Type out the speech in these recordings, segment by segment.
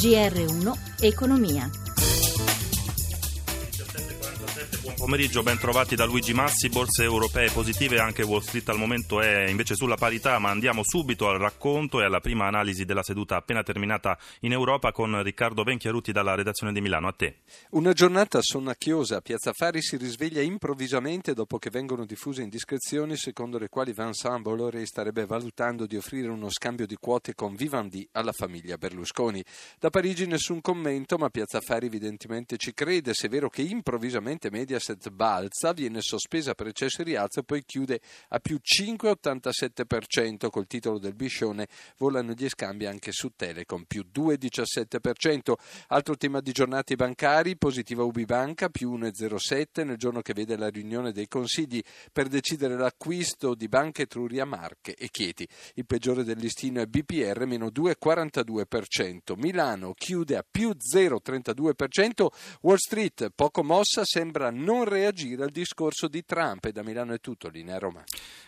GR1 Economia. Pomeriggio, ben trovati da Luigi Massi, borse europee positive, anche Wall Street al momento è invece sulla parità, ma andiamo subito al racconto e alla prima analisi della seduta appena terminata in Europa con Riccardo Venchiarutti dalla redazione di Milano. A te. Una giornata sonnacchiosa, Piazza Fari si risveglia improvvisamente dopo che vengono diffuse indiscrezioni secondo le quali Vincent Bolloré starebbe valutando di offrire uno scambio di quote con Vivendi alla famiglia Berlusconi. Da Parigi nessun commento, ma Piazza Fari evidentemente ci crede, se è vero che improvvisamente Mediaset balza, viene sospesa per eccesso e rialzo e poi chiude a più 5,87%. Col titolo del Biscione volano gli scambi anche su Telecom, più 2,17%. Altro tema di giornate bancari, positiva Ubibanca, più 1,07% nel giorno che vede la riunione dei consigli per decidere l'acquisto di Banca Etruria Marche e Chieti. Il peggiore del listino è BPR, meno 2,42%. Milano chiude a più 0,32%. Wall Street, poco mossa, sembra non non reagire al discorso di Trump. E da Milano è tutto, linea Roma.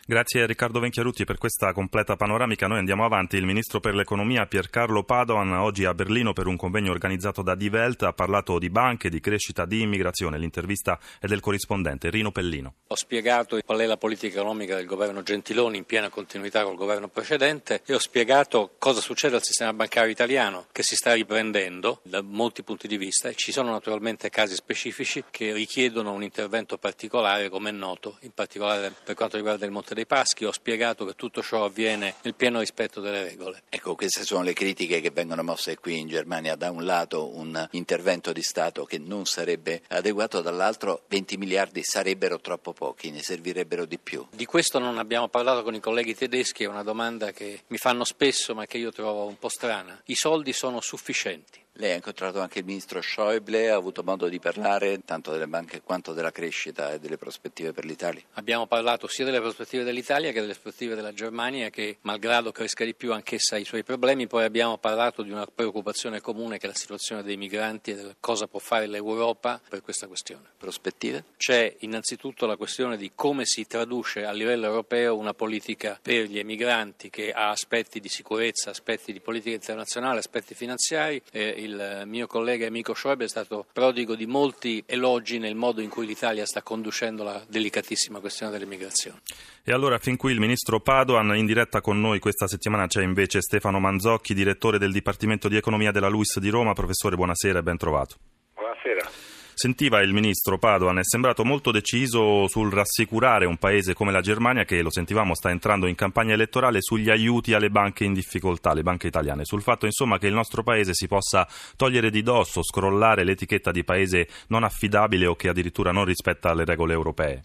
Grazie a Riccardo Venchiarutti per questa completa panoramica. Noi andiamo avanti. Il ministro per l'economia Piercarlo Padoan oggi a Berlino per un convegno organizzato da Die Welt ha parlato di banche, di crescita, di immigrazione. L'intervista è del corrispondente Rino Pellino. Ho spiegato qual è la politica economica del governo Gentiloni in piena continuità col governo precedente e ho spiegato cosa succede al sistema bancario italiano che si sta riprendendo da molti punti di vista e ci sono naturalmente casi specifici che richiedono un intervento particolare come è noto, in particolare per quanto riguarda il Monte dei Paschi, ho spiegato che tutto ciò avviene nel pieno rispetto delle regole. Ecco, queste sono le critiche che vengono mosse qui in Germania. Da un lato un intervento di Stato che non sarebbe adeguato, dall'altro 20 miliardi sarebbero troppo pochi, ne servirebbero di più. Di questo non abbiamo parlato con i colleghi tedeschi, è una domanda che mi fanno spesso ma che io trovo un po' strana. I soldi sono sufficienti. Lei ha incontrato anche il ministro Schäuble, ha avuto modo di parlare tanto delle banche quanto della crescita e delle prospettive per l'Italia? Abbiamo parlato sia delle prospettive dell'Italia che delle prospettive della Germania che malgrado cresca di più anch'essa ha i suoi problemi, poi abbiamo parlato di una preoccupazione comune che è la situazione dei migranti e del cosa può fare l'Europa per questa questione. Prospettive? C'è innanzitutto la questione di come si traduce a livello europeo una politica per gli emigranti che ha aspetti di sicurezza, aspetti di politica internazionale, aspetti finanziari. Eh, il mio collega e amico Schäuble è stato prodigo di molti elogi nel modo in cui l'Italia sta conducendo la delicatissima questione dell'immigrazione. E allora fin qui il ministro Padoan, in diretta con noi questa settimana c'è invece Stefano Manzocchi, direttore del Dipartimento di Economia della LUIS di Roma. Professore, buonasera e ben trovato. Buonasera. Sentiva il ministro Padoan, è sembrato molto deciso sul rassicurare un paese come la Germania che, lo sentivamo, sta entrando in campagna elettorale sugli aiuti alle banche in difficoltà, le banche italiane, sul fatto insomma che il nostro paese si possa togliere di dosso, scrollare l'etichetta di paese non affidabile o che addirittura non rispetta le regole europee.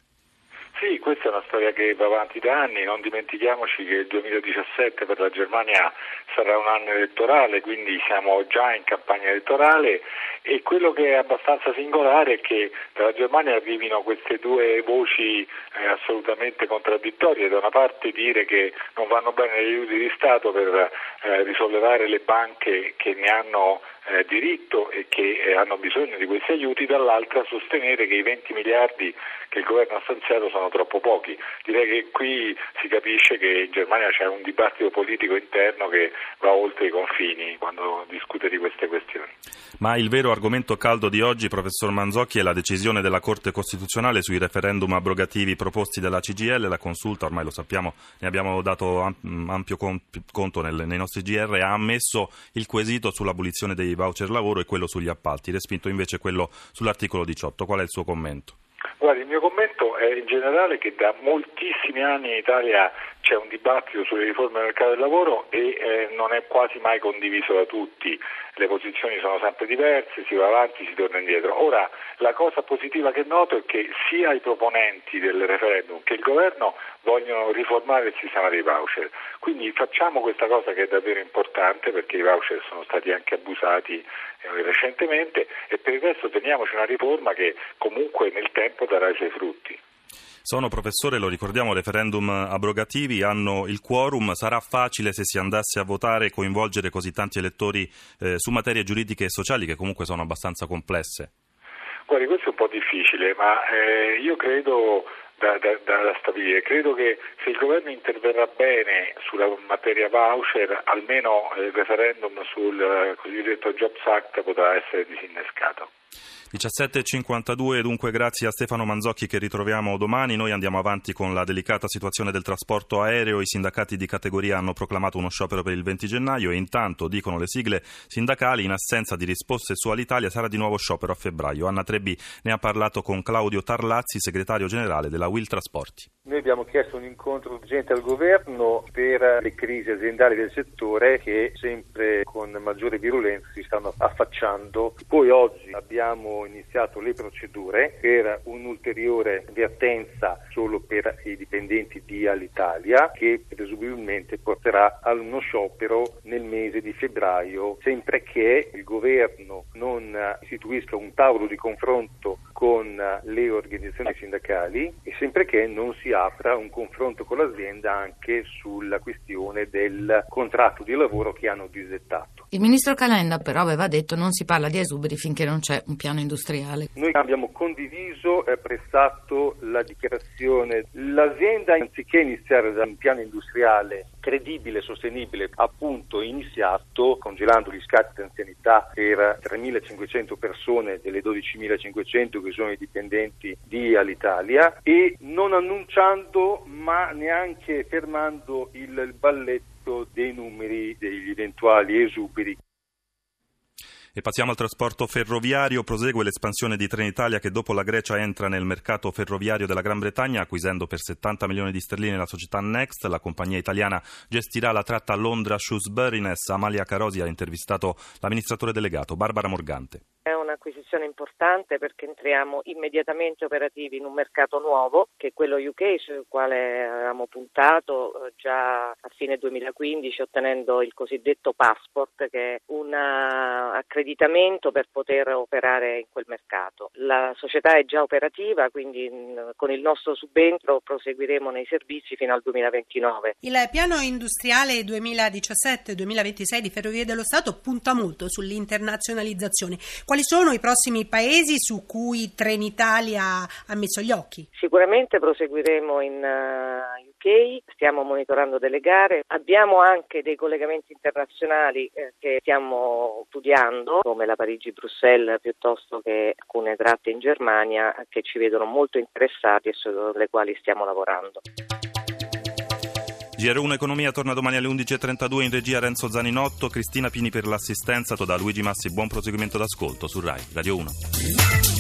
Sì, questa è una storia che va avanti da anni, non dimentichiamoci che il 2017 per la Germania sarà un anno elettorale, quindi siamo già in campagna elettorale. E quello che è abbastanza singolare è che dalla Germania arrivino queste due voci eh, assolutamente contraddittorie, da una parte dire che non vanno bene gli aiuti di Stato per eh, risollevare le banche che ne hanno eh, diritto e che eh, hanno bisogno di questi aiuti, dall'altra sostenere che i 20 miliardi che il governo ha stanziato sono troppo pochi. Direi che qui si capisce che in Germania c'è un dibattito politico interno che va oltre i confini quando discute di queste questioni. Ma il vero argomento caldo di oggi, professor Manzocchi, è la decisione della Corte Costituzionale sui referendum abrogativi proposti dalla CGL. La consulta, ormai lo sappiamo, ne abbiamo dato ampio conto nei nostri GR, ha ammesso il quesito sull'abolizione dei voucher lavoro e quello sugli appalti, respinto invece quello sull'articolo 18. Qual è il suo commento? Guardi, il mio commento è in generale che da moltissimi anni in Italia c'è un dibattito sulle riforme del mercato del lavoro e eh, non è quasi mai condiviso da tutti le posizioni sono sempre diverse, si va avanti, si torna indietro. Ora, la cosa positiva che noto è che sia i proponenti del referendum che il governo vogliono riformare il sistema dei voucher. Quindi facciamo questa cosa che è davvero importante perché i voucher sono stati anche abusati eh, recentemente e per il resto teniamoci una riforma che comunque nel tempo darà i suoi frutti. Sono professore, lo ricordiamo, referendum abrogativi, hanno il quorum, sarà facile se si andasse a votare coinvolgere così tanti elettori eh, su materie giuridiche e sociali che comunque sono abbastanza complesse? Guardi, questo è un po' difficile, ma eh, io credo da, da, da, stabilire. Credo che se il governo interverrà bene sulla materia voucher, almeno il referendum sul eh, cosiddetto Jobs Act potrà essere disinnescato. 17.52, dunque grazie a Stefano Manzocchi che ritroviamo domani. Noi andiamo avanti con la delicata situazione del trasporto aereo. I sindacati di categoria hanno proclamato uno sciopero per il 20 gennaio e intanto, dicono le sigle sindacali, in assenza di risposte su Alitalia sarà di nuovo sciopero a febbraio. Anna Trebbi ne ha parlato con Claudio Tarlazzi, segretario generale della Will Trasporti. Noi abbiamo chiesto un incontro urgente al governo per le crisi aziendali del settore che sempre con maggiore virulenza si stanno affacciando. Poi oggi abbiamo iniziato le procedure per un'ulteriore avvertenza solo per i dipendenti di Alitalia che presumibilmente porterà a uno sciopero nel mese di febbraio sempre che il governo non istituisca un tavolo di confronto con le organizzazioni sindacali e sempre che non si apra un confronto con l'azienda anche sulla questione del contratto di lavoro che hanno disdettato. Il ministro Calenda però aveva detto non si parla di esuberi finché non c'è un piano industriale. Noi abbiamo condiviso e apprezzato la dichiarazione. L'azienda anziché iniziare da un piano industriale credibile e sostenibile appunto iniziato congelando gli scatti di anzianità per 3.500 persone delle 12.500 che sono i dipendenti di Alitalia e non annunciando ma neanche fermando il balletto dei numeri degli eventuali esuberi e passiamo al trasporto ferroviario. Prosegue l'espansione di Trenitalia che dopo la Grecia entra nel mercato ferroviario della Gran Bretagna acquisendo per 70 milioni di sterline la società Next. La compagnia italiana gestirà la tratta Londra-Shrewsbury-Ness. Amalia Carosi ha intervistato l'amministratore delegato Barbara Morgante un'acquisizione importante perché entriamo immediatamente operativi in un mercato nuovo che è quello UK sul quale avevamo puntato eh, già a fine 2015 ottenendo il cosiddetto passport che è un accreditamento per poter operare in quel mercato. La società è già operativa quindi con il nostro subentro proseguiremo nei servizi fino al 2029. Il piano industriale 2017-2026 di Ferrovie dello Stato punta molto sull'internazionalizzazione. Quali sono i prossimi paesi su cui Trenitalia ha messo gli occhi? Sicuramente proseguiremo in eh, UK, stiamo monitorando delle gare, abbiamo anche dei collegamenti internazionali eh, che stiamo studiando, come la Parigi-Bruxelles piuttosto che alcune tratte in Germania che ci vedono molto interessati e sulle quali stiamo lavorando. GR1 Economia torna domani alle 11.32 in regia Renzo Zaninotto, Cristina Pini per l'assistenza, da Luigi Massi buon proseguimento d'ascolto su RAI Radio 1.